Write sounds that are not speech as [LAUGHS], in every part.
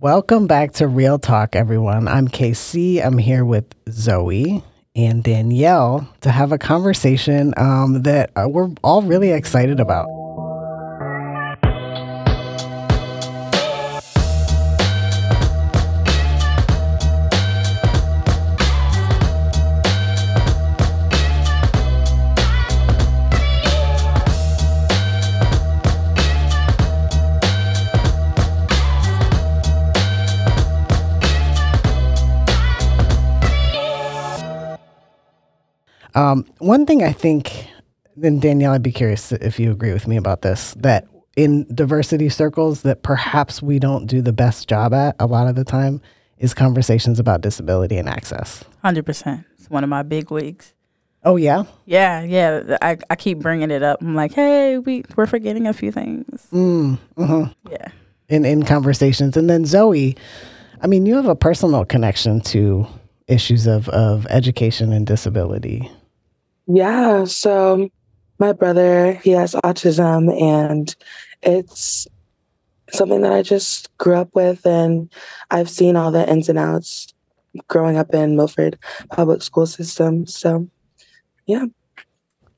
Welcome back to Real Talk, everyone. I'm KC. I'm here with Zoe and Danielle to have a conversation um, that uh, we're all really excited about. Um, one thing I think, then Danielle, I'd be curious if you agree with me about this, that in diversity circles that perhaps we don't do the best job at a lot of the time is conversations about disability and access. 100%. It's one of my big wigs. Oh yeah, Yeah, yeah. I, I keep bringing it up. I'm like, hey, we, we're forgetting a few things. mm, hmm Yeah. in in conversations, and then Zoe, I mean, you have a personal connection to issues of of education and disability. Yeah, so my brother, he has autism and it's something that I just grew up with and I've seen all the ins and outs growing up in Milford public school system. So Yeah,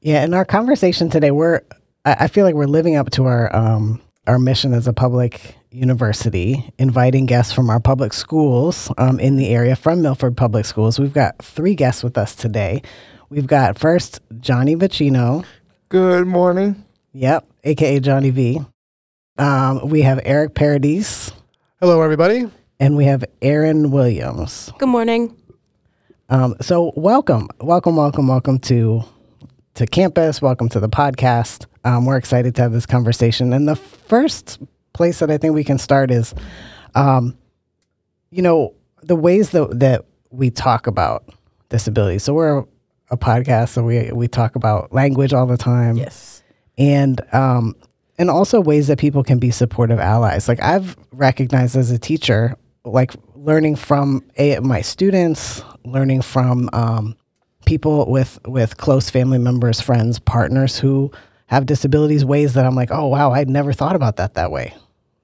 Yeah. in our conversation today, we're I feel like we're living up to our um our mission as a public university, inviting guests from our public schools um, in the area from Milford Public Schools. We've got three guests with us today. We've got first Johnny Vaccino. Good morning. Yep, aka Johnny V. Um, we have Eric Paradis, Hello, everybody. and we have Erin Williams. Good morning. Um, so welcome, welcome, welcome, welcome to to campus. Welcome to the podcast. Um, we're excited to have this conversation. And the first place that I think we can start is, um, you know, the ways that that we talk about disability. So we're a podcast, so we we talk about language all the time Yes. and um, and also ways that people can be supportive allies. Like I've recognized as a teacher, like learning from a, my students, learning from um, people with with close family members, friends, partners who have disabilities. Ways that I'm like, oh wow, I'd never thought about that that way.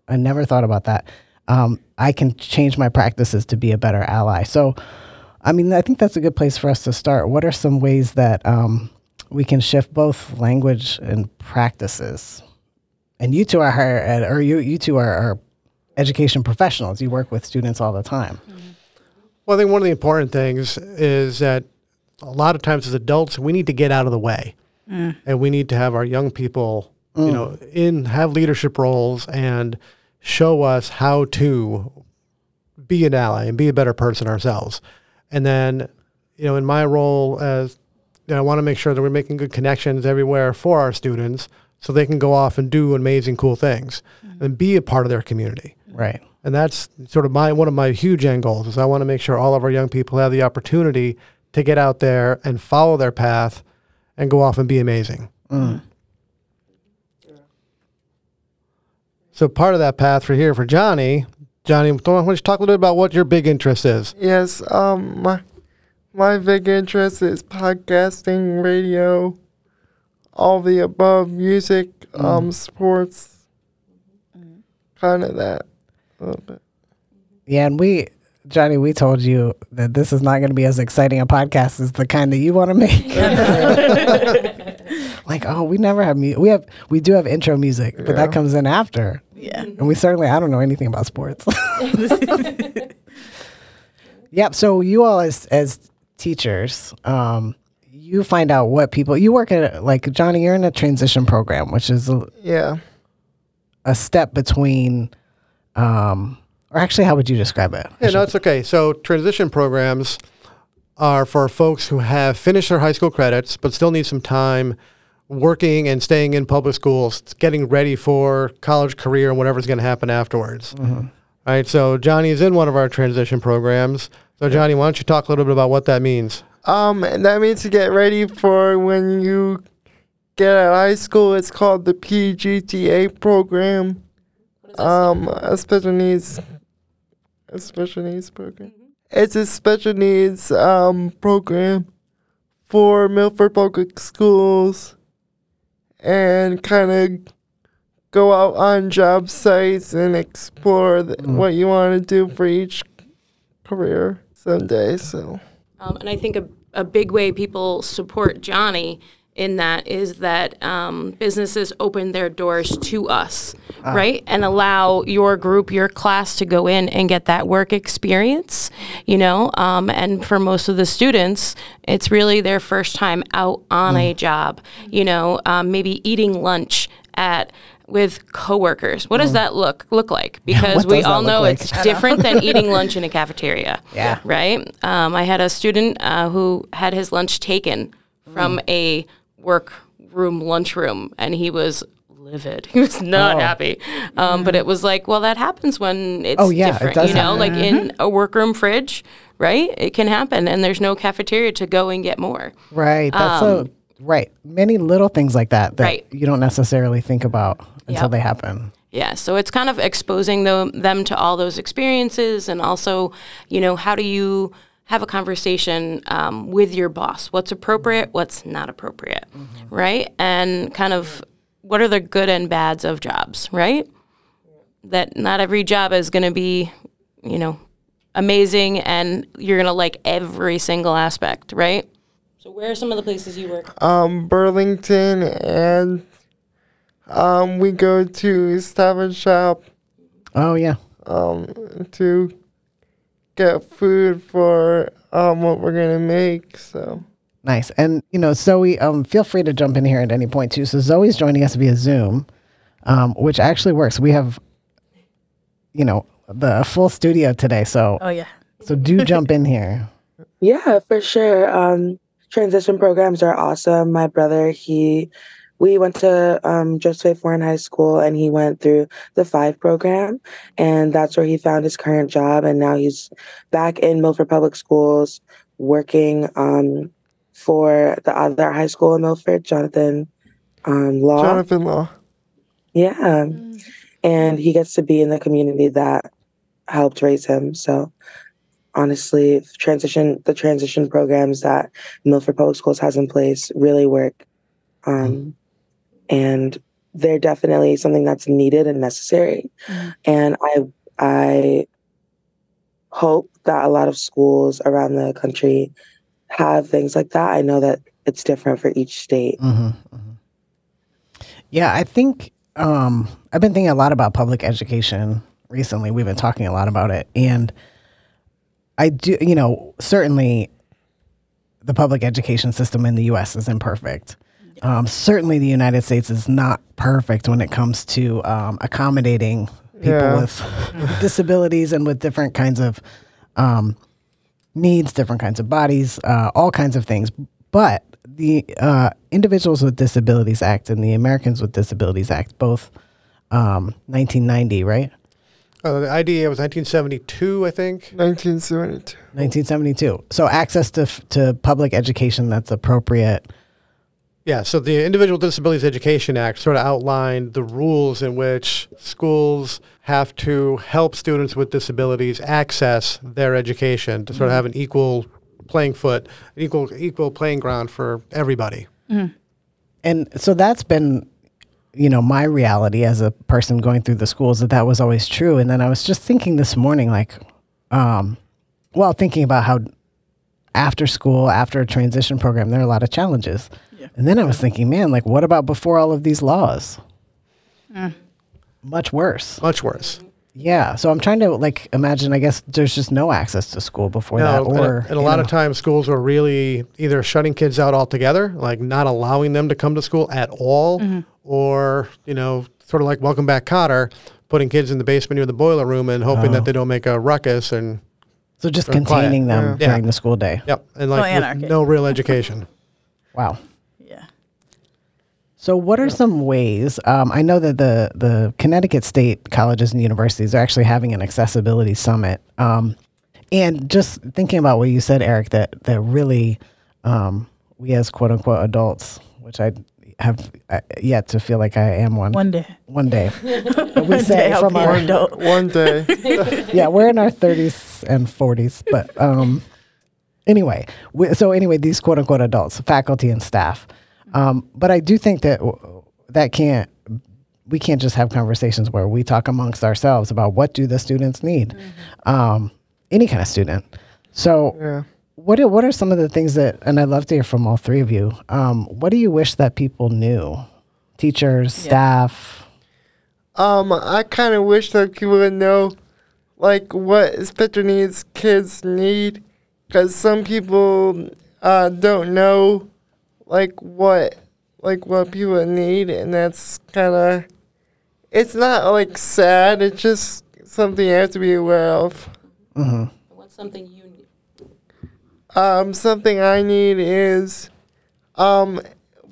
I never thought about that. Um, I can change my practices to be a better ally. So, I mean, I think that's a good place for us to start. What are some ways that um, we can shift both language and practices? And you two are higher ed, or you you two are, are education professionals. You work with students all the time. Well, I think one of the important things is that a lot of times as adults, we need to get out of the way, and we need to have our young people, you know, in have leadership roles and show us how to be an ally and be a better person ourselves. And then, you know, in my role as you know, I want to make sure that we're making good connections everywhere for our students so they can go off and do amazing, cool things mm-hmm. and be a part of their community. Right. And that's sort of my one of my huge end goals is I want to make sure all of our young people have the opportunity to get out there and follow their path and go off and be amazing. Mm. So part of that path for here for Johnny, Johnny, why don't you talk a little bit about what your big interest is? Yes, um, my my big interest is podcasting, radio, all the above, music, um, sports, kind of that. A little bit. Yeah, and we, Johnny, we told you that this is not going to be as exciting a podcast as the kind that you want to make. [LAUGHS] [LAUGHS] like, oh, we never have music. We have, we do have intro music, but that comes in after. Yeah. And we certainly, I don't know anything about sports. [LAUGHS] yep. So you all as as teachers, um, you find out what people you work at. Like Johnny, you're in a transition program, which is a, Yeah. a step between, um, or actually, how would you describe it? Yeah, no, it's okay. So transition programs are for folks who have finished their high school credits but still need some time working and staying in public schools, getting ready for college career and whatever's going to happen afterwards. All right. So Johnny is in one of our transition programs. So Johnny, why don't you talk a little bit about what that means? Um, and that means to get ready for when you get out of high school. It's called the PGTA program. Um, a special needs, a special needs program. It's a special needs um program for Milford Public Schools, and kind of go out on job sites and explore th- what you want to do for each career someday. So Um, and I think a, a big way people support Johnny in that is that um, businesses open their doors to us, right? And allow your group, your class to go in and get that work experience, you know? Um, and for most of the students, it's really their first time out on a job, you know, um, maybe eating lunch at with coworkers. What does that look look like? [LAUGHS] Because what we all know like? it's different than [LAUGHS] eating lunch in a cafeteria. Yeah. Right? Um, I had a student uh, who had his lunch taken from Mm. a work room lunchroom, and he was livid. [LAUGHS] He was not Oh. happy. Um, but it was like, well, that happens when it's Oh, yeah, it different. does you know, happen. like in a workroom fridge, right? It can happen, and there's no cafeteria to go and get more. Right. That's so right. Many little things like that that Um, Right. you don't necessarily think about until Yep. they happen. Yeah, so it's kind of exposing them, them to all those experiences and also, you know, how do you have a conversation um, with your boss? What's appropriate, what's not appropriate, right? And kind of what are the good and bads of jobs, right? That not every job is going to be, you know, amazing and you're going to like every single aspect, right? So, where are some of the places you work? um, Burlington and um, we go to Stop and Shop Oh yeah. um, to get food for um, what we're gonna make. So Nice. And you know, Zoe, um, feel free to jump in here at any point too. So Zoe's joining us via Zoom, um, which actually works. We have, you know, the full studio today. So Oh yeah. so do jump in here. [LAUGHS] Yeah, for sure. Um, transition programs are awesome. My brother, he, we went to um, Joseph Foran High School, and he went through the Five program, and that's where he found his current job. And now he's back in Milford Public Schools, working um, for the other high school in Milford, Jonathan um, Law. Jonathan Law. Yeah. And he gets to be in the community that helped raise him. So honestly, transition the transition programs that Milford Public Schools has in place really work. Um, and they're definitely something that's needed and necessary. And I I hope that a lot of schools around the country have things like that. I know that it's different for each state. hmm Yeah, I think um, I've been thinking a lot about public education recently. We've been talking a lot about it, and I do, you know, certainly the public education system in the U.S. is imperfect. Um, certainly, the United States is not perfect when it comes to um, accommodating people Yeah. with [LAUGHS] disabilities and with different kinds of um, needs, different kinds of bodies, uh, all kinds of things. But the uh, Individuals with Disabilities Act and the Americans with Disabilities Act, both um, 1990, right? Uh, the IDEA was 1972, I think. 1972. 1972. So access to f- to public education that's appropriate. Yeah, so the Individual Disabilities Education Act sort of outlined the rules in which schools have to help students with disabilities access their education to sort of have an equal playing foot, an equal equal playing ground for everybody. And so that's been, you know, my reality as a person going through the schools that that was always true. And then I was just thinking this morning, like, um, well, thinking about how after school, after a transition program, there are a lot of challenges. And then I was thinking, man, like, what about before all of these laws? Mm. Much worse. Much worse. Yeah. So I'm trying to like imagine. I guess there's just no access to school before that, No, and, or and a you lot of times schools are really either shutting kids out altogether, like not allowing them to come to school at all, mm-hmm. or you know, sort of like Welcome Back Kotter, putting kids in the basement near the boiler room and hoping Oh. that they don't make a ruckus and so just or quiet, containing them yeah. during the school day. yep, and like with no real education. Wow. Yeah. So, what are some ways? Um, I know that the the Connecticut State colleges and universities are actually having an accessibility summit. Um, and just thinking about what you said, Eric, that that really um, we as quote unquote adults, which I have uh, yet to feel like I am one One day. one day. [LAUGHS] But we One say day I'll from be an our adult. One day. [LAUGHS] yeah, we're in our 30s and 40s, but um, anyway, we, so anyway, these quote unquote adults, faculty and staff. Um, but I do think that that can't we can't just have conversations where we talk amongst ourselves about what do the students need, um, any kind of student. So, Yeah. what are, what are some of the things that, and I'd love to hear from all three of you. Um, what do you wish that people knew, teachers, staff? Um, I kind of wish that people would know, like, what special needs kids need, because some people uh, don't know, like, what, like, what people need, and that's kind of, it's not like sad. It's just something you have to be aware of. What's something you need? Um, something I need is, um,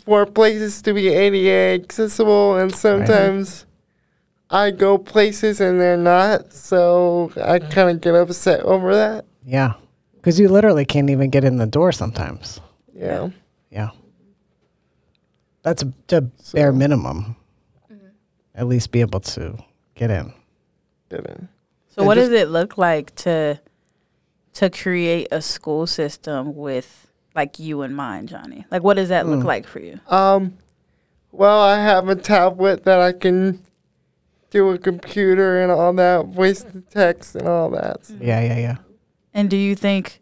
for places to be ADA accessible, and sometimes I go places and they're not, so I kind of get upset over that. Yeah, because you literally can't even get in the door sometimes. Yeah. Yeah, that's a, the bare minimum. Mm-hmm. At least be able to get in. Didn't. So And what just- does it look like to to create a school system with like you in mind, Johnny? Like what does that look hmm. like for you? Um, well, I have a tablet that I can do a computer and all that, voice to text and all that. Mm-hmm. Yeah, yeah, yeah. And do you think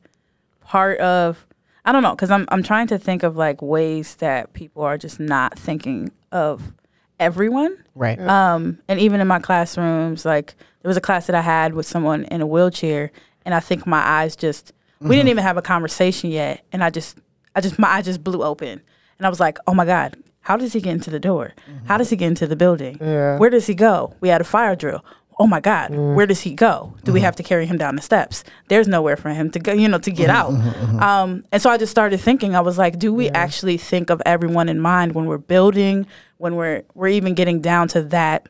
part of I don't know cuz I'm I'm trying to think of like ways that people are just not thinking of everyone. Right. Um, and even in my classrooms, like there was a class that I had with someone in a wheelchair, and I think my eyes just we didn't even have a conversation yet, and I just I just my eye just blew open, and I was like, oh my god, how does he get into the door? How does he get into the building? Yeah. Where does he go? We had a fire drill. Oh my God, mm. where does he go? Do we mm-hmm. have to carry him down the steps? There's nowhere for him to go, you know, to get mm-hmm. out. Mm-hmm. Um, and so I just started thinking. I was like, do we actually think of everyone in mind when we're building, when we're we're even getting down to that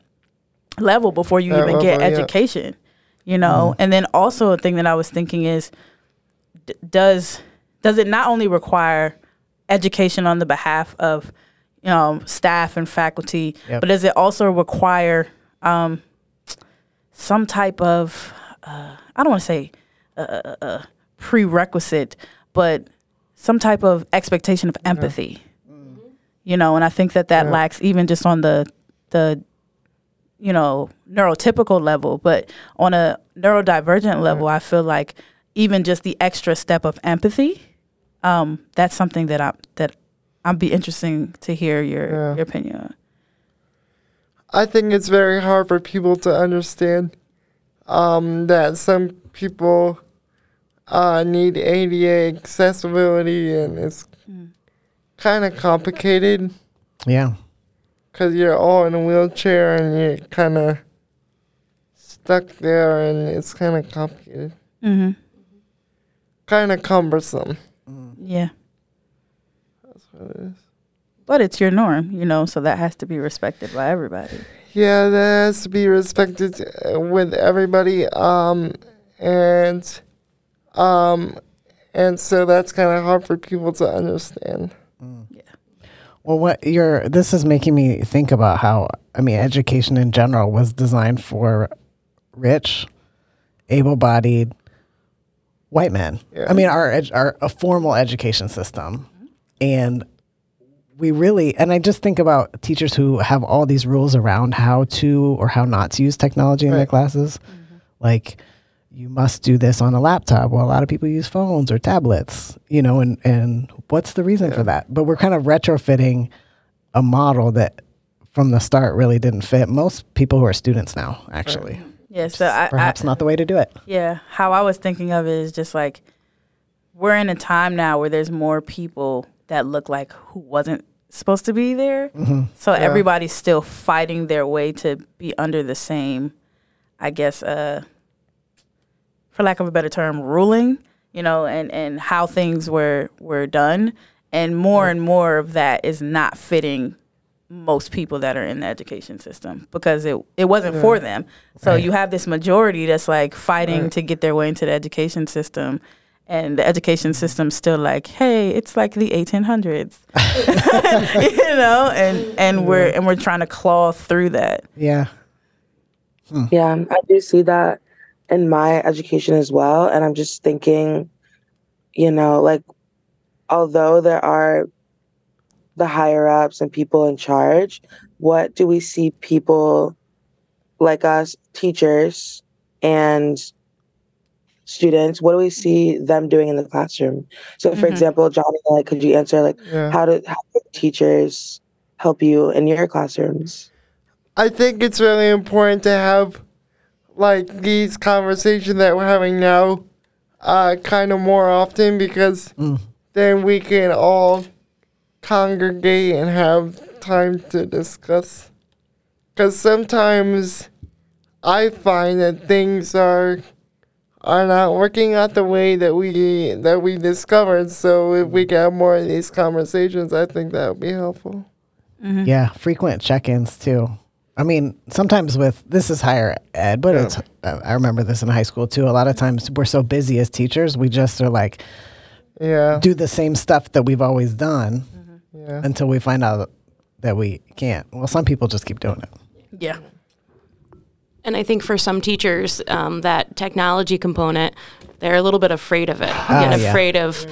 level before you That even get level, yeah. education, you know? And then also a thing that I was thinking is, d- does does it not only require education on the behalf of you know staff and faculty, Yep. but does it also require um, some type of uh, I don't want to say uh, uh, prerequisite, but some type of expectation of empathy. You know, and I think that that Yeah. lacks even just on the the you know neurotypical level, but on a neurodivergent level, I feel like even just the extra step of empathy, um, that's something that I that I'd be interesting to hear your Yeah. your opinion on. I think it's very hard for people to understand um, that some people uh, need ADA accessibility, and it's kind of complicated Yeah. because you're all in a wheelchair and you're kind of stuck there, and it's kind of complicated, Mm-hmm. kind of cumbersome. Yeah, That's what it is. But it's your norm, you know, so that has to be respected by everybody. Yeah, that has to be respected uh, with everybody. Um, and um, and so that's kind of hard for people to understand. Yeah. Well, what you're this is making me think about how I mean education in general was designed for rich, able-bodied white men. Yeah. I mean our ed- our a formal education system, and we really and I just think about teachers who have all these rules around how to or how not to use technology in their Right. classes, mm-hmm. like. You must do this on a laptop. Well, a lot of people use phones or tablets, you know, and, and what's the reason for that? But we're kind of retrofitting a model that from the start really didn't fit most people who are students now, actually. Yeah, so I, I Perhaps not the way to do it. Yeah, how I was thinking of it is just like we're in a time now where there's more people that look like who wasn't supposed to be there. So everybody's still fighting their way to be under the same, I guess, uh, for lack of a better term, ruling. You know, and and how things were were done, and more and more of that is not fitting most people that are in the education system because it it wasn't for them. So you have this majority that's like fighting to get their way into the education system. And the education system's still like, hey, it's like the 1800s, [LAUGHS] you know, and and we're and we're trying to claw through that. Yeah. Hmm. Yeah, um, I do see that in my education as well. And I'm just thinking, you know, like, although there are the higher ups and people in charge, what do we see people like us, teachers and students, what do we see them doing in the classroom? So, for Mhm. example, Johnny, like, could you answer like Yeah. how do how do teachers help you in your classrooms? I think it's really important to have like these conversations that we're having now uh, kind of more often because Mm. then we can all congregate and have time to discuss. Because sometimes I find that things are are not working out the way that we that we discovered. So if we get more of these conversations, I think that would be helpful. Yeah, frequent check-ins too. I mean, sometimes with this is higher ed, but it's uh, I remember this in high school too. A lot of times we're so busy as teachers, we just are like Yeah. do the same stuff that we've always done Yeah. until we find out that we can't. Well, some people just keep doing it. Yeah. And I think for some teachers, um, that technology component, they're a little bit afraid of it, Ah, and yeah. afraid of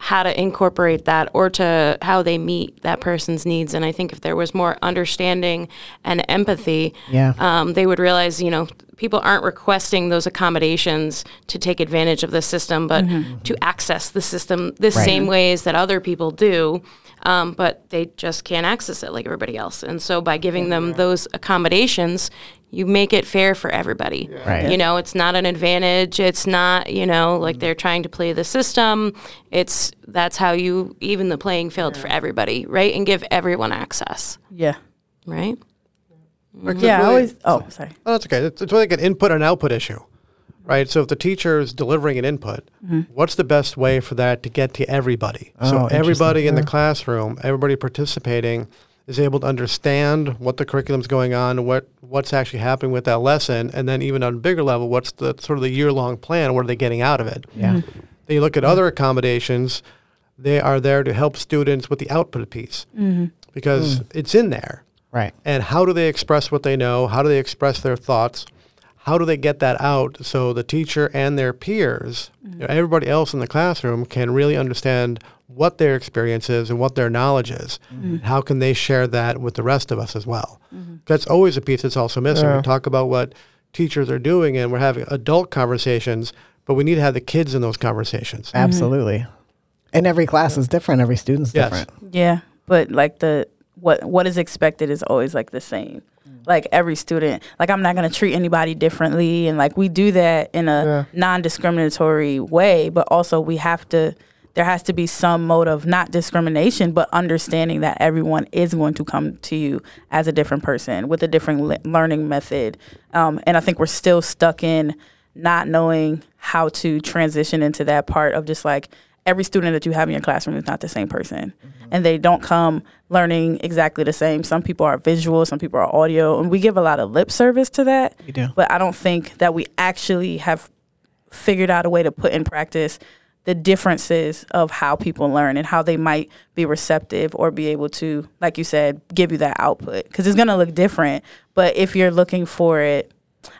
how to incorporate that or to how they meet that person's needs. And I think if there was more understanding and empathy, Yeah. um, they would realize, you know, people aren't requesting those accommodations to take advantage of the system, but to access the system the Right. same ways that other people do. Um, but they just can't access it like everybody else. And so by giving them those accommodations, you make it fair for everybody. Right. You know, it's not an advantage. It's not, you know, like mm-hmm. they're trying to play the system. It's that's how you even the playing field for everybody, right? And give everyone access, Yeah. right? It's Yeah. I really- always. Oh, sorry. Oh, that's okay. It's, it's really like an input and output issue, right? So if the teacher is delivering an input, mm-hmm. what's the best way for that to get to everybody? Oh, so everybody in the classroom, everybody participating, is able to understand what the curriculum's going on, what what's actually happening with that lesson, and then even on a bigger level, what's the sort of the year long plan? What are they getting out of it? Yeah. Mm-hmm. Then you look at other accommodations; they are there to help students with the output piece mm-hmm. because mm. it's in there Right. and how do they express what they know how do they express their thoughts how do they get that out so the teacher and their peers mm-hmm. you know, everybody else in the classroom can really understand what their experience is and what their knowledge is mm-hmm. how can they share that with the rest of us as well mm-hmm. that's always a piece that's also missing Yeah. we talk about what teachers are doing and we're having adult conversations but we need to have the kids in those conversations mm-hmm. Absolutely. And every class is different. Every student's Yes. different. Yeah, but like the what what is expected is always like the same. Mm. Like every student, like I'm not gonna treat anybody differently, and like we do that in a Yeah. non-discriminatory way, but also we have to. There has to be some mode of not discrimination, but understanding that everyone is going to come to you as a different person with a different le- learning method. Um, and I think we're still stuck in not knowing how to transition into that part of just like every student that you have in your classroom is not the same person and they don't come learning exactly the same some people are visual some people are audio and we give a lot of lip service to that We do. but i don't think that we actually have figured out a way to put in practice the differences of how people learn and how they might be receptive or be able to like you said give you that output. Because it's going to look different but if you're looking for it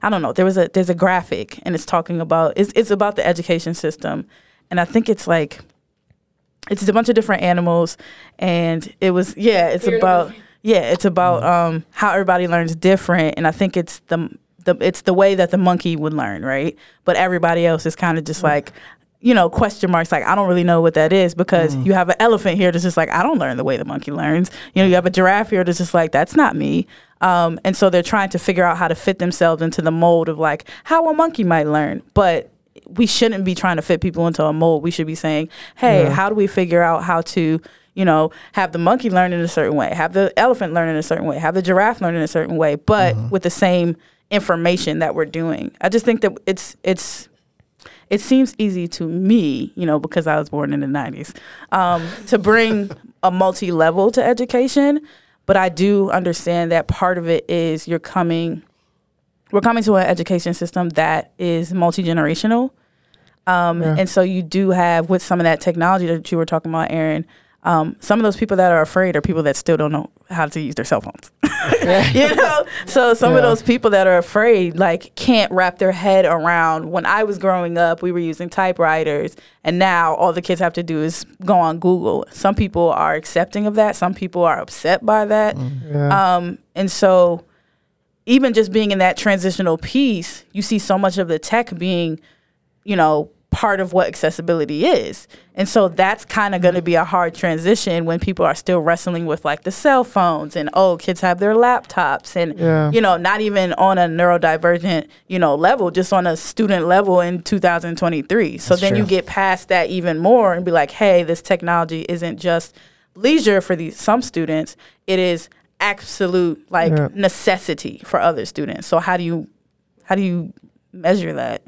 I don't know. There was a there's a graphic and it's talking about it's it's about the education system, and I think it's like it's a bunch of different animals, and it was yeah it's about yeah it's about um how everybody learns different, and I think it's the the it's the way that the monkey would learn right, but everybody else is kind of just like. You know, question marks like I don't really know what that is because you have an elephant here that's just like I don't learn the way the monkey learns. You know, you have a giraffe here that's just like that's not me. Um, and so they're trying to figure out how to fit themselves into the mold of like how a monkey might learn. But we shouldn't be trying to fit people into a mold. We should be saying, hey, how do we figure out how to, you know, have the monkey learn in a certain way, have the elephant learn in a certain way, have the giraffe learn in a certain way, but with the same information that we're doing. I just think that it's it's it seems easy to me, you know, because I was born in the 90s, um, to bring [LAUGHS] a multi level to education. But I do understand that part of it is you're coming, we're coming to an education system that is multi generational. Um, And so you do have, with some of that technology that you were talking about, Erin, um, some of those people that are afraid are people that still don't know how to use their cell phones. [LAUGHS] you know, so some of those people that are afraid like can't wrap their head around. When I was growing up, we were using typewriters, and now all the kids have to do is go on Google. Some people are accepting of that. Some people are upset by that. Um, and so even just being in that transitional piece, you see so much of the tech being, you know, part of what accessibility is. And so that's kind of going to be a hard transition when people are still wrestling with like the cell phones and oh, kids have their laptops and Yeah. you know, not even on a neurodivergent, you know, level, just on a student level in 2023. So That's then you get past that even more and be like, "Hey, this technology isn't just leisure for these some students. It is absolute like Yeah. necessity for other students. So how do you how do you measure that?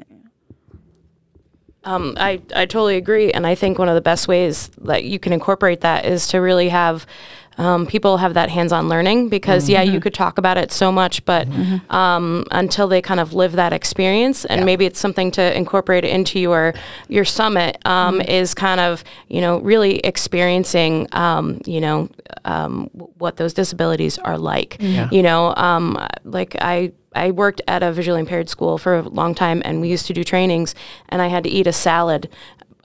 Um, I, I totally agree. And I think one of the best ways that you can incorporate that is to really have um, people have that hands on learning because, yeah, you could talk about it so much, but um, until they kind of live that experience, and maybe it's something to incorporate into your, your summit, um, is kind of, you know, really experiencing, um, you know, um, what those disabilities are like. You know, um, like I, I worked at a visually impaired school for a long time, and we used to do trainings, and I had to eat a salad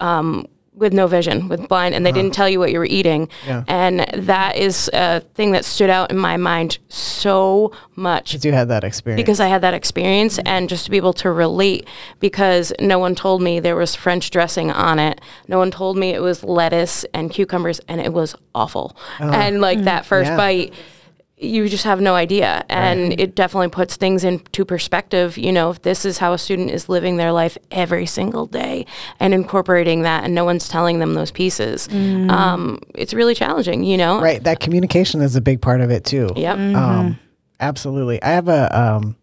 um, with no vision, with blind, and they didn't uh-huh. tell you what you were eating. Yeah. And that is a thing that stood out in my mind so much Because you had that experience. because I had that experience and just to be able to relate because no one told me there was French dressing on it. No one told me it was lettuce and cucumbers and it was awful. Uh-huh. and like that mm. first Yeah. bite you just have no idea and it definitely puts things into perspective you know if this is how a student is living their life every single day and incorporating that and no one's telling them those pieces um, it's really challenging you know right. That communication is a big part of it too. yep Um, absolutely. I have a um,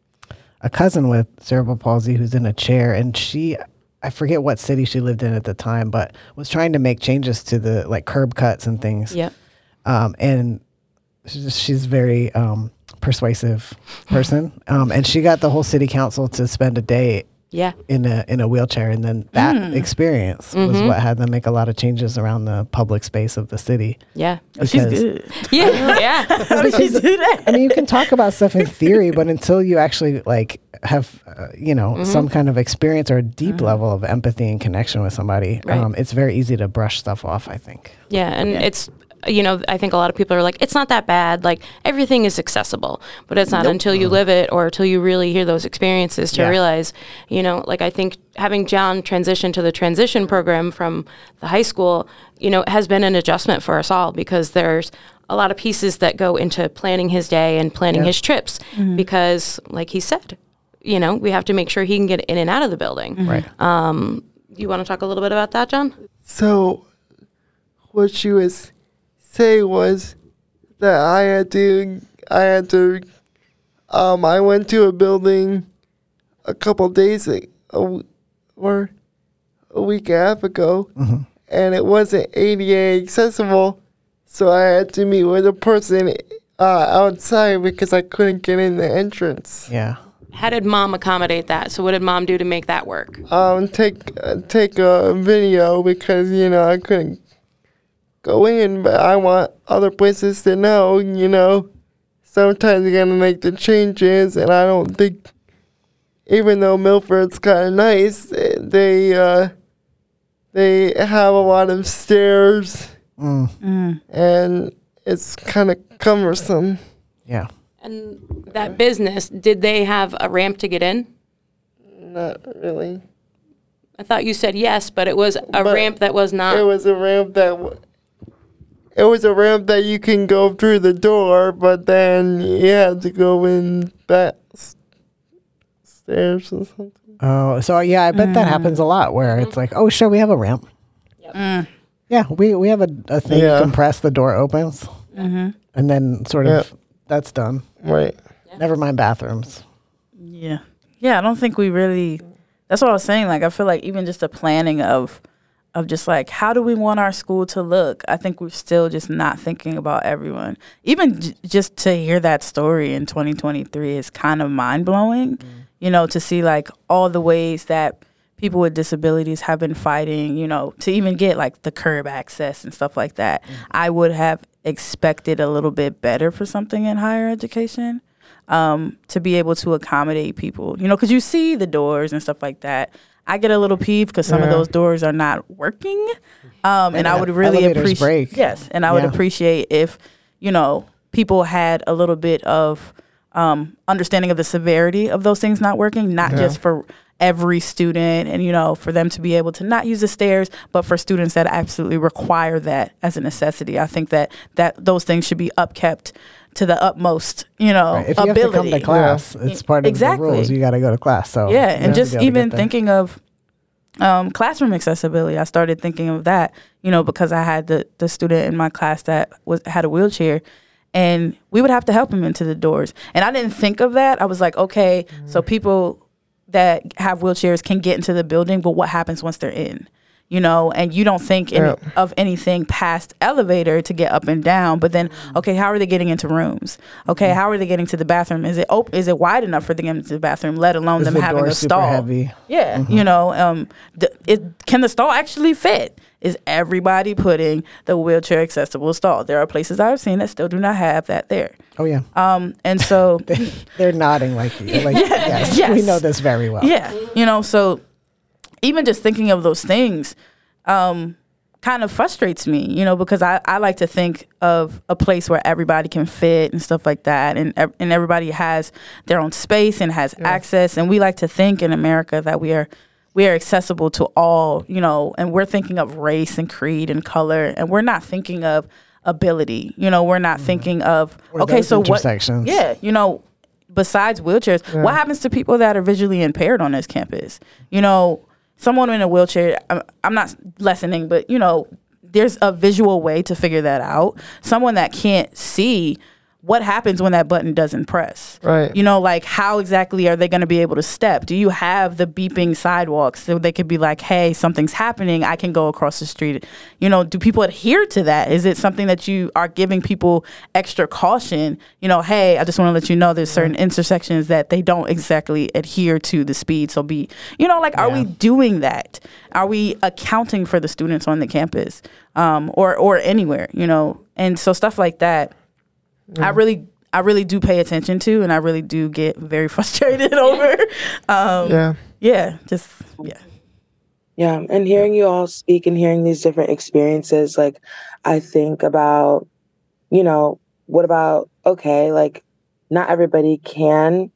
a cousin with cerebral palsy who's in a chair, and she, I forget what city she lived in at the time, but was trying to make changes to the like curb cuts and things. yep Um, and she's, she's very um, persuasive person, [LAUGHS] um, and she got the whole city council to spend a day yeah in a in a wheelchair, and then that experience was what had them make a lot of changes around the public space of the city. yeah Oh, she's good. [LAUGHS] yeah yeah [LAUGHS] How did she do that? I mean, you can talk about stuff in theory, but until you actually like have, uh, you know, some kind of experience or a deep level of empathy and connection with somebody, Right. um, it's very easy to brush stuff off. I think. Yeah, and it's you know I think a lot of people are like it's not that bad. Like everything is accessible, but it's not until you live it or until you really hear those experiences to Yeah. realize. You know, like I think having John transition to the transition program from the high school, you know, has been an adjustment for us all because there's a lot of pieces that go into planning his day and planning Yeah. his trips mm-hmm. because, like he said, you know, we have to make sure he can get in and out of the building. Mm-hmm. Right. Um, you want to talk a little bit about that, John? So, what she was saying was that I had to, I had to, um, I went to a building a couple days a, a w- or a week and a half ago, and it wasn't ADA accessible, so I had to meet with a person uh, outside because I couldn't get in the entrance. Yeah. How did mom accommodate that? So, what did mom do to make that work? um take uh, take a video because you know I couldn't go in, but I want other places to know. You know, sometimes you gotta make the changes, and I don't think, even though Milford's kind of nice, they uh, they have a lot of stairs, Mm, and it's kind of cumbersome. yeah. And that business, did they have a ramp to get in? Not really. I thought you said yes, but it was a But ramp that was not. It was a ramp that. W- it was a ramp that you can go through the door, but then you had to go in back s- stairs or something. Oh, so yeah, I bet that mm. happens a lot where it's like, oh, sure, we have a ramp. Mm. Yeah, we we have a, a thing. Yeah. You can the door opens, mm-hmm. and then sort of that's done. Right. Never mind bathrooms. Yeah. Yeah, I don't think we really that's what I was saying. Like I feel like even just the planning of of just like how do we want our school to look? I think we're still just not thinking about everyone. Even j- just to hear that story in 2023 is kind of mind blowing. You know, to see like all the ways that people with disabilities have been fighting, you know, to even get like the curb access and stuff like that. I would have expected a little bit better for something in higher education um, to be able to accommodate people, you know, because you see the doors and stuff like that. I get a little peeved because some of those doors are not working, um, and And I would really appreciate yes, and I would Yeah. appreciate if you know people had a little bit of um, understanding of the severity of those things not working, not Yeah. just for every student and you know for them to be able to not use the stairs but for students that absolutely require that as a necessity i think that that those things should be upkept to the utmost you know Right. If you ability have to come to class, it's part of Exactly. the rules. You got to go to class. So yeah, and just be able to even thinking of um, classroom accessibility, I started thinking of that. You know, because I had the the student in my class that was had a wheelchair, and we would have to help him into the doors. And I didn't think of that. I was like, okay, so people that have wheelchairs can get into the building, but what happens once they're in? You know, and you don't think of anything past elevator to get up and down. But then, okay, how are they getting into rooms? Okay, how are they getting to the bathroom? Is it op- Is it wide enough for them to get into the bathroom? Let alone Is them the having a stall. heavy? Yeah, you know, um, d- it can the stall actually fit? Is everybody putting the wheelchair accessible stall? There are places I've seen that still do not have that there. Oh yeah, Um, and so [LAUGHS] they're nodding like you. Like [LAUGHS] yes, we know this very well. yeah, you know, so even just thinking of those things, um, kind of frustrates me, you know, because I, I like to think of a place where everybody can fit and stuff like that, and and everybody has their own space and has access, and we like to think in America that we are we are accessible to all, you know, and we're thinking of race and creed and color, and we're not thinking of ability, you know, we're not thinking of Or okay, so what? Yeah, you know, besides wheelchairs, what happens to people that are visually impaired on this campus? You know, someone in a wheelchair, I'm, I'm not lessening, but you know, there's a visual way to figure that out. Someone that can't see, what happens when that button doesn't press? Right. You know, like how exactly are they going to be able to step? Do you have the beeping sidewalks so they could be like, hey, something's happening. I can go across the street. You know, do people adhere to that? Is it something that you are giving people extra caution? You know, hey, I just want to let you know there's certain intersections that they don't exactly adhere to the speed. So be, you know, like, are we doing that? Are we accounting for the students on the campus um, or, or anywhere, you know? And so stuff like that. I really I really do pay attention to and I really do get very [LAUGHS] frustrated over. Um, Yeah. yeah, just yeah. Yeah, and hearing you all speak and hearing these different experiences, like I think about, you know, what about okay, like not everybody can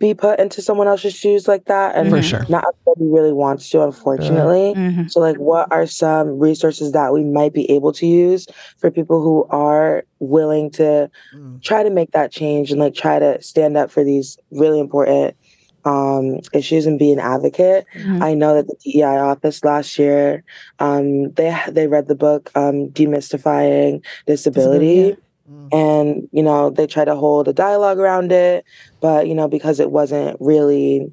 be put into someone else's shoes like that, and For sure. not everybody really wants to, unfortunately. Mhm. So, like, what are some resources that we might be able to use for people who are willing to Mm. try to make that change and like try to stand up for these really important um, issues and be an advocate? Mhm. I know that the DEI office last year, um, they they read the book um, "Demystifying Disability," Mm. And you know they tried to hold a dialogue around it, but you know because it wasn't really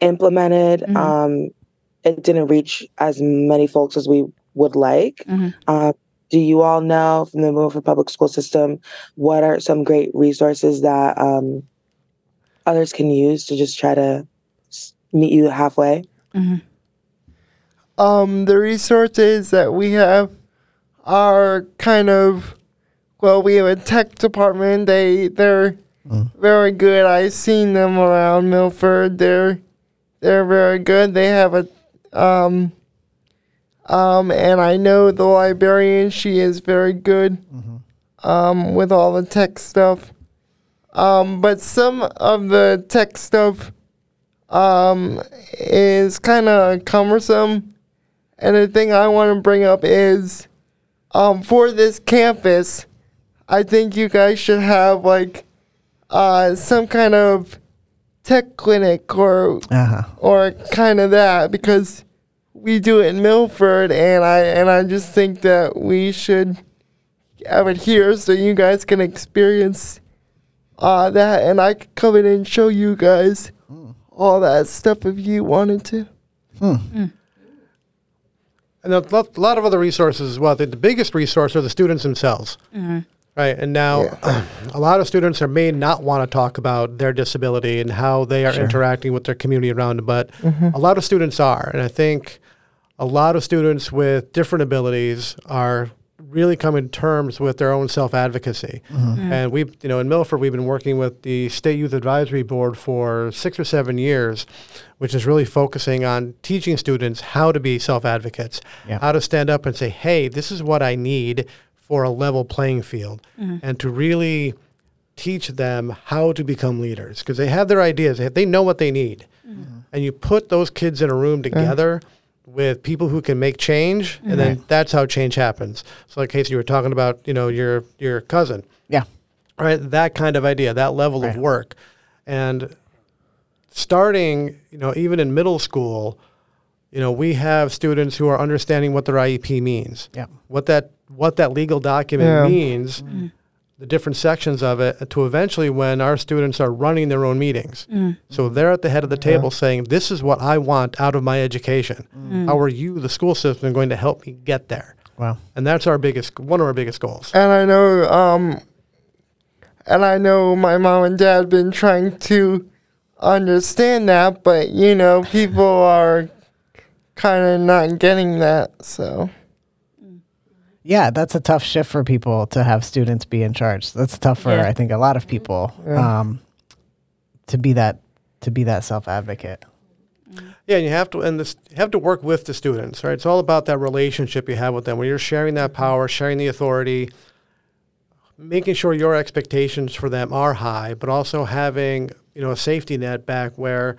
implemented, Mhm. um, it didn't reach as many folks as we would like. Mhm. Um, do you all know from the Milford Public School System what are some great resources that um, others can use to just try to meet you halfway? Mhm. um, the resources that we have are kind of well we have a tech department. They they're very good. I've seen them around milford. They're they're very good. They have a um um and i know the librarian. She is very good um with all the tech stuff. Um but some of the tech stuff um is kind of cumbersome. And the thing I want to bring up is, um, for this campus, I think you guys should have like, uh, some kind of tech clinic or Uh-huh. or kind of that because we do it in Milford, and I and I just think that we should have it here so you guys can experience uh, that, and I could come in and show you guys all that stuff if you wanted to. And a lot, a lot of other resources as well. The, the biggest resource are the students themselves. Right. And now Yeah. [CLEARS THROAT] a lot of students are may not want to talk about their disability and how they are interacting with their community around them, but mm-hmm. a lot of students are. And I think a lot of students with different abilities are really coming to terms with their own self advocacy. Mm-hmm. Mm. And we've, you know, in Milford, we've been working with the State Youth Advisory Board for six or seven years, which is really focusing on teaching students how to be self advocates, Yeah. how to stand up and say, hey, this is what I need for a level playing field, mm-hmm. and to really teach them how to become leaders because they have their ideas, they, have, they know what they need. Mm-hmm. And you put those kids in a room together with people who can make change, and then mm-hmm. that's how change happens. So, like KC, you were talking about, you know, your your cousin, Yeah. right? That kind of idea, that level of work, and starting, you know, even in middle school, you know, we have students who are understanding what their IEP means, Yeah. what that what that legal document Yeah. means, mm. the different sections of it, to eventually when our students are running their own meetings. Mm. Mm. So they're at the head of the table saying, "This is what I want out of my education. How are you, the school system, going to help me get there?" Wow. And that's our biggest, one of our biggest goals. And I know, um, and I know my mom and dad have been trying to understand that, but you know, people are kind of not getting that. So Yeah, that's a tough shift for people to have students be in charge. That's tough for Yeah. I think a lot of people um, to be that to be that self advocate. Yeah, and you have to and this you have to work with the students, right? It's all about that relationship you have with them, When you're sharing that power, sharing the authority, making sure your expectations for them are high, but also having you know a safety net back where if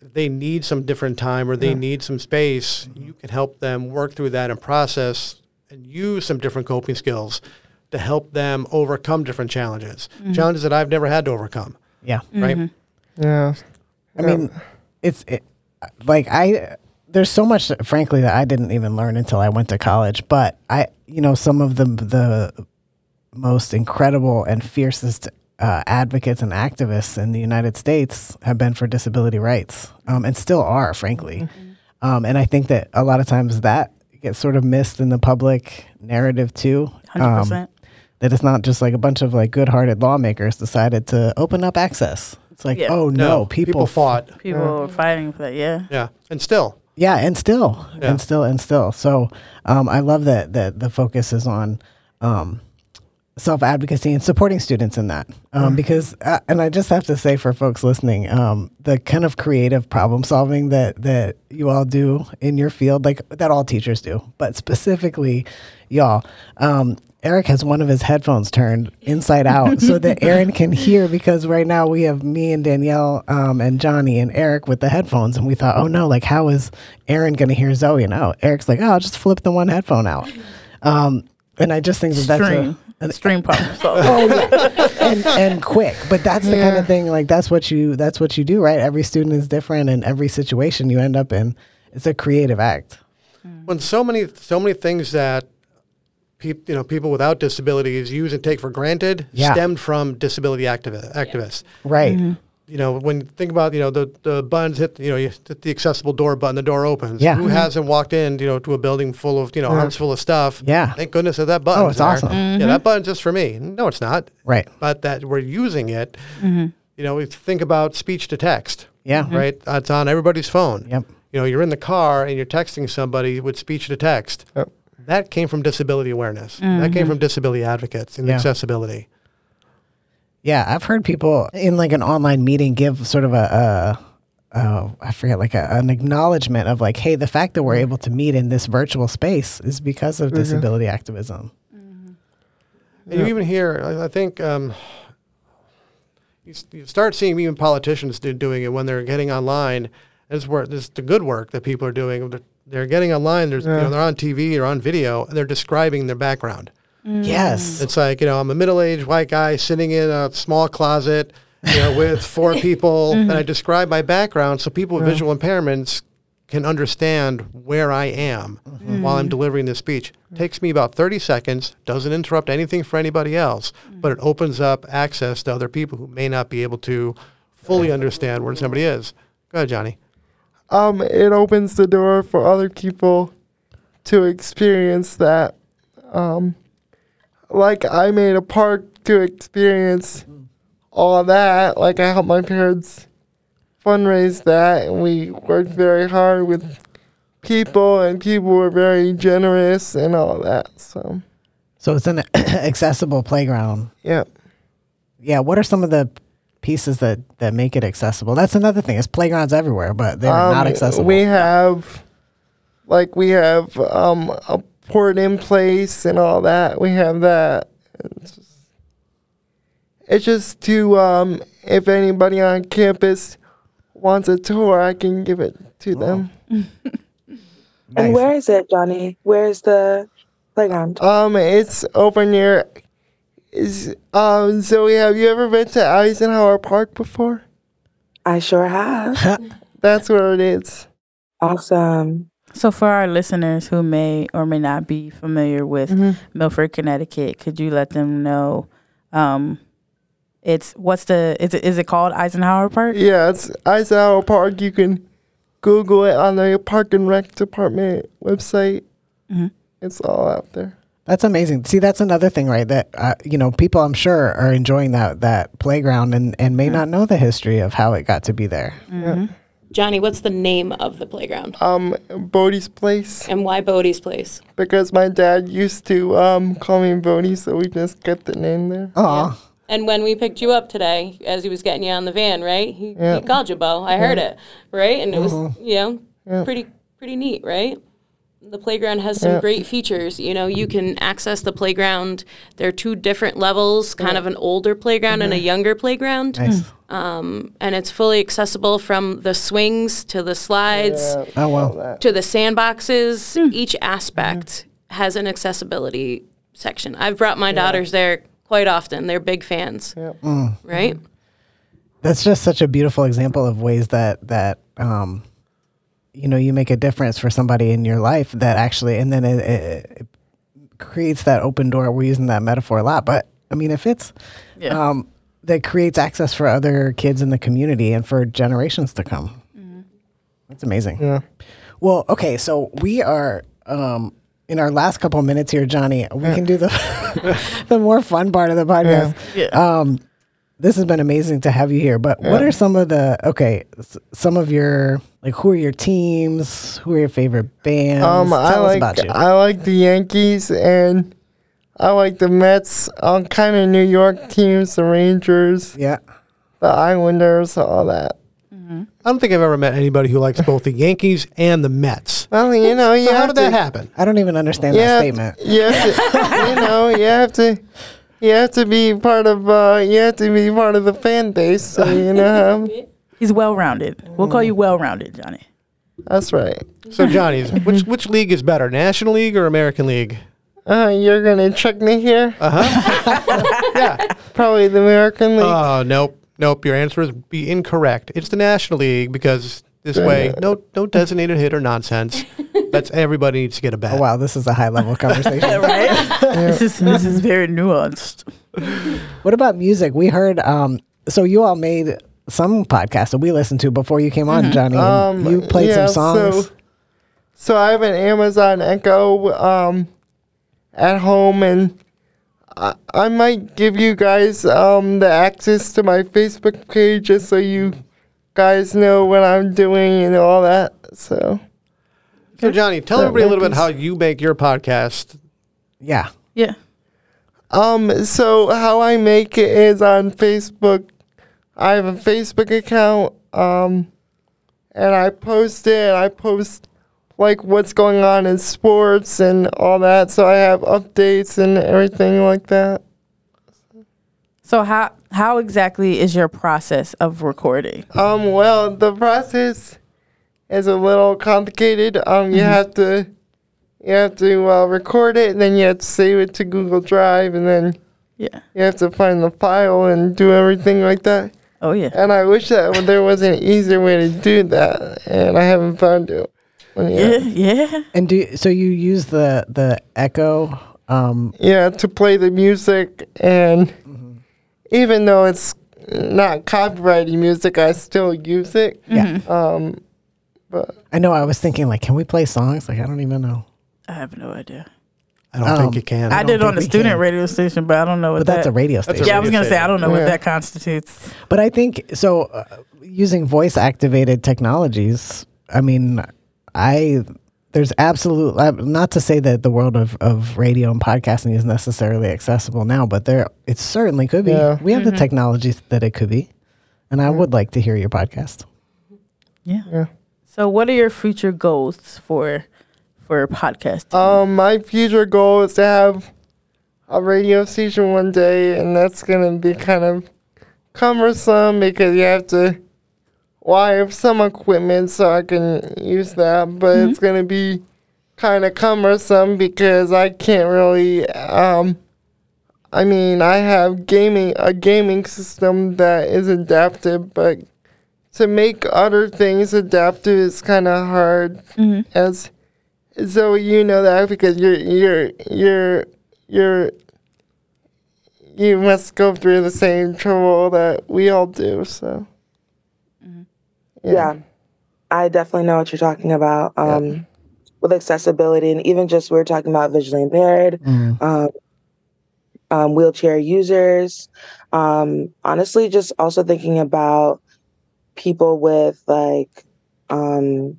they need some different time or they need some space, you can help them work through that and process and use some different coping skills to help them overcome different challenges, mm-hmm. challenges that I've never had to overcome, Yeah. right? Mm-hmm. yeah, I mean, it's it, like I there's so much frankly that I didn't even learn until I went to college, but I you know some of the the most incredible and fiercest uh, advocates and activists in the United States have been for disability rights um, and still are, frankly. Um, and I think that a lot of times that gets sort of missed in the public narrative too. Hundred Um, percent. that it's not just like a bunch of like good-hearted lawmakers decided to open up access. It's like, Yeah. oh no, people, people fought. People were fighting for that. Yeah. Yeah, and still, Yeah, and still, Yeah. and still, and still. So, um, I love that that the focus is on um, self advocacy and supporting students in that. Um, because, uh, and I just have to say for folks listening, um, the kind of creative problem solving that that you all do in your field, like that all teachers do, but specifically y'all. Um, Eric has one of his headphones turned inside out so that [LAUGHS] Erin can hear because right now we have me and Danielle um, and Johnny and Eric with the headphones. And we thought, oh no, like how is Erin going to hear Zoe? And oh, Eric's like, oh, I'll just flip the one headphone out. [LAUGHS] Um, and I just think that that's a, Extreme. Extreme problem. So oh yeah [LAUGHS] and, and quick but that's the kind of thing like that's what you that's what you do right every student is different and every situation you end up in it's a creative act when so many so many things that peop, you know people without disabilities use and take for granted Yeah. stemmed from disability activi- activists. right mm-hmm. You know, when you think about you know the the buttons hit you know you hit the accessible door button, the door opens. Yeah. Who Mhm. hasn't walked in you know to a building full of you know arms full of stuff? Yeah. Thank goodness that that button. Oh, it's awesome. Yeah, mm-hmm. that button's just for me. No, it's not. right But that we're using it. Mm-hmm. You know, we think about speech to text. yeah mm-hmm. Right. It's on everybody's phone. Yep. You know, you're in the car and you're texting somebody with speech to text. Yep. That came from disability awareness. That came from disability advocates and Yeah. accessibility. Yeah, I've heard people in like an online meeting give sort of a, a uh, I forget, like a, an acknowledgement of like, hey, the fact that we're able to meet in this virtual space is because of disability activism. And you even hear, I, I think, um, you, you start seeing even politicians do, doing it when they're getting online. This is where this is the good work that people are doing. They're, they're getting online. There's, you know, they're on TV or on video, and they're describing their background. Yes. It's like, you know, I'm a middle-aged white guy sitting in a small closet, you know, with four [LAUGHS] people, and I describe my background so people with visual impairments can understand where I am while I'm delivering this speech. Takes me about 30 seconds, doesn't interrupt anything for anybody else, but it opens up access to other people who may not be able to fully understand where somebody is. Go ahead, Johnny. um, it opens the door for other people to experience that. Um, like I made a park to experience all that. Like I helped my parents fundraise that, and we worked very hard with people, and people were very generous and all that. So So it's an [COUGHS] accessible playground. yeah. Yeah. What are some of the pieces that that make it accessible? That's another thing. It's playgrounds everywhere, but they're not Um, accessible. We have, like, we have um, a port in place and all that. We have that. It's just, it's just to, um, if anybody on campus wants a tour, I can give it to them. [LAUGHS] Nice. And where is it, Johnny? Where's the playground? Um, it's over near. Is um Zoe, have you ever been to Eisenhower Park before? I sure have. [LAUGHS] That's where it is. awesome. So, for our listeners who may or may not be familiar with Milford, Connecticut, could you let them know? Um, it's what's the is it is it called Eisenhower Park? Yeah, it's Eisenhower Park. You can Google it on the Park and Rec Department website. Mhm. It's all out there. That's amazing. See, that's another thing, right? That uh, you know, people I'm sure are enjoying that that playground and and may not know the history of how it got to be there. Johnny, what's the name of the playground? Um, Bodie's Place And why Bodie's Place? because my dad used to um call me Bodie, so we just kept the name there. Oh, And when we picked you up today, as he was getting you on the van, right? He, Yeah. he called you Bo. I heard it, right? And it was, you know, pretty pretty neat, right? The playground has some Yeah. great features. You know, you can access the playground. There are two different levels, kind of an older playground and a younger playground. nice. Um, and it's fully accessible from the swings to the slides Yeah, Oh, wow. to the sandboxes. Each aspect has an accessibility section. I've brought my daughters there quite often. They're big fans, right? That's just such a beautiful example of ways that that um, you know you make a difference for somebody in your life that actually, and then it, it, it creates that open door. We're using that metaphor a lot, but I mean, if it's Yeah. um, that creates access for other kids in the community and for generations to come. That's amazing. Yeah. Well, okay, so we are um, in our last couple of minutes here, Johnny. We can do the [LAUGHS] the more fun part of the podcast. Yeah. Um, this has been amazing to have you here. But what are some of the okay? S- some of your like who are your teams? Who are your favorite bands? Um, I Tell us like about you. I like the Yankees and I like the Mets. all kind of New York teams, the Rangers, yeah. the Islanders, all that. I don't think I've ever met anybody who likes both the Yankees and the Mets. Well, you know, you So how have did to, that happen? I don't even understand you that have statement. To, you have to, [LAUGHS] you know, you have to, you have to be part of, uh, you have to be part of the fan base. So you know, how- [LAUGHS] He's well rounded. We'll call you well rounded, Johnny. that's right. So, Johnny's which which league is better, National League or American League? Uh, you're gonna trick me here? Uh huh. [LAUGHS] yeah. Probably the American League. Oh nope, nope. Your answer is be incorrect. It's the National League because this way, no no designated hitter nonsense. [LAUGHS] That's everybody needs to get a bat. Oh wow, this is a high level [LAUGHS] conversation. right? This is this is very nuanced. what about music? We heard um, so you all made some podcast that we listened to before you came on, Johnny. Um, you played yeah, some songs. So, so I have an Amazon Echo um, at home, and I, I might give you guys um, the access to my Facebook page just so you guys know what I'm doing and all that. So So, Johnny, tell everybody a little bit makes- how you make your podcast. yeah. Yeah. Um, so how I make it is on Facebook. I have a Facebook account, um, and I post it. And I post like what's going on in sports and all that. So I have updates and everything like that. So how how exactly is your process of recording? Um, well, the process is a little complicated. Um, you have to you have to uh, record it, and then you have to save it to Google Drive, and then Yeah. you have to find the file and do everything like that. Oh yeah. And I wish that there was an easier way to do that, and I haven't found it. One Yeah. yet. Yeah. And do so you use the the Echo? Um, Yeah, to play the music, and even though it's not copyrighted music, I still use it. yeah. Um, but I know. I was thinking like, can we play songs? Like, I don't even know. I have no idea. I I don't Um, think you can. I, don't did it on the student can. radio station, but I don't know what But that's a radio That's a station. yeah, I was gonna say I don't know what that constitutes. But I think so. Uh, using voice activated technologies, I mean, I there's absolute uh, not to say that the world of, of radio and podcasting is necessarily accessible now, but there it certainly could be. Yeah. We have the technology that it could be, and I would like to hear your podcast. Yeah. Yeah. So, what are your future goals for for podcasting? Um, my future goal is to have a radio station one day, and that's gonna be kind of cumbersome because you have to wire some equipment so I can use that, but it's gonna be kind of cumbersome because I can't really. Um, I mean, I have gaming a gaming system that is adaptive, but to make other things adaptive is kind of hard. As so you know that because you're you're you're you're you must go through the same trouble that we all do. So Yeah. I definitely know what you're talking about. Um, With accessibility, and even just we are talking about visually impaired, um, um, wheelchair users. Um, honestly, just also thinking about people with like um,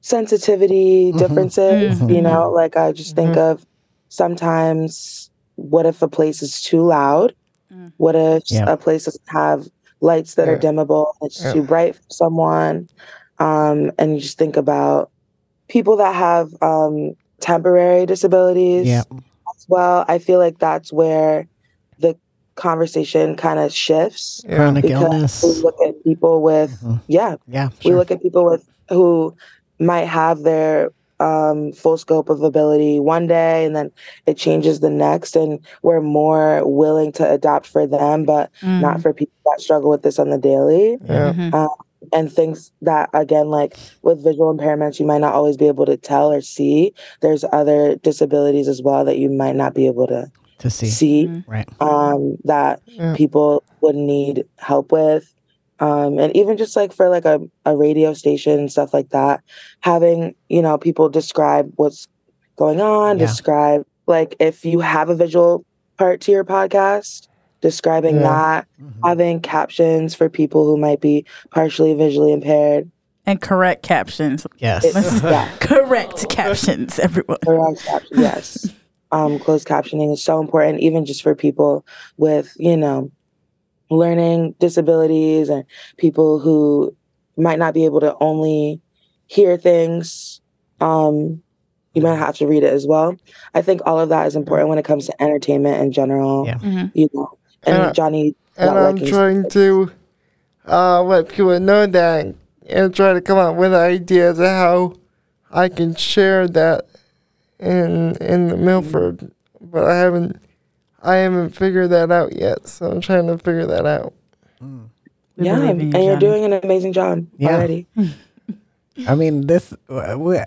sensitivity Mhm. differences. You Mhm. know, like I just think of sometimes what if a place is too loud? Mm. What if Yeah. a place doesn't have lights that are dimmable? It's Yeah. too bright for someone. Um, and you just think about people that have um, temporary disabilities Yeah. as well. I feel like that's where the conversation kind of shifts yeah, Chronic illness. we look at people with, Mhm. yeah, Yeah, we look at people with who might have their um, full scope of ability one day and then it changes the next and we're more willing to adapt for them but Mm. not for people that struggle with this on the daily yeah, Mhm. and things that again like with visual impairments you might not always be able to tell or see there's other disabilities as well that you might not be able to to see. see Mhm. Right. um, that Yeah. people would need help with. Um, and even just like for like a, a radio station and stuff like that, having, you know, people describe what's going on, Yeah. describe like if you have a visual part to your podcast, describing Yeah. that, Mhm. having captions for people who might be partially visually impaired. And correct captions. Yes. It's, [LAUGHS] yeah, Correct captions, everyone. correct caption, yes. [LAUGHS] Um, closed captioning is so important, even just for people with, you know, learning disabilities and people who might not be able to only hear things. Um, you might have to read it as well. I think all of that is important when it comes to entertainment in general. Yeah. Mhm. You know, and And Johnny, and I'm liking trying to uh, let people know that and try to come up with ideas of how I can share that in in the Milford, but I haven't I haven't figured that out yet. So I'm trying to figure that out. We yeah, believe and in you, you're doing an amazing job Yeah. already. [LAUGHS] I mean, this. We,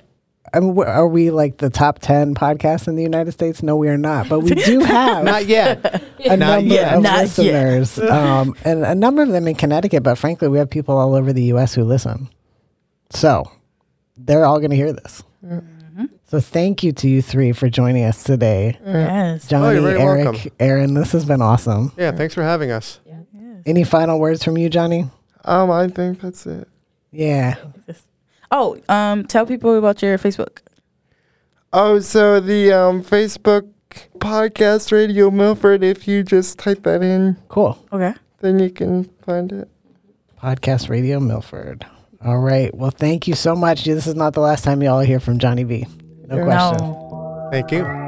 I mean, are we like the top ten podcasts in the United States? No, we are not. But we do [LAUGHS] have Not yet. a Not number yet. of Not listeners, um, and a number of them in Connecticut. But frankly, we have people all over the U.S. who listen. So they're all going to hear this. Mm-hmm. So thank you to you three for joining us today, Yes. Johnny, Oh, very Eric, welcome. Erin. This has been awesome. Yeah, thanks for having us. Yeah. Any final words from you, Johnny? Um, I think that's it. Yeah. Oh, um, tell people about your Facebook. Oh, so the um Facebook podcast Radio Milford. If you just type that in, Cool. Okay. then you can find it. Podcast Radio Milford. All right. Well, thank you so much. This is not the last time y'all hear from Johnny B. No Yeah. question. No. Thank you.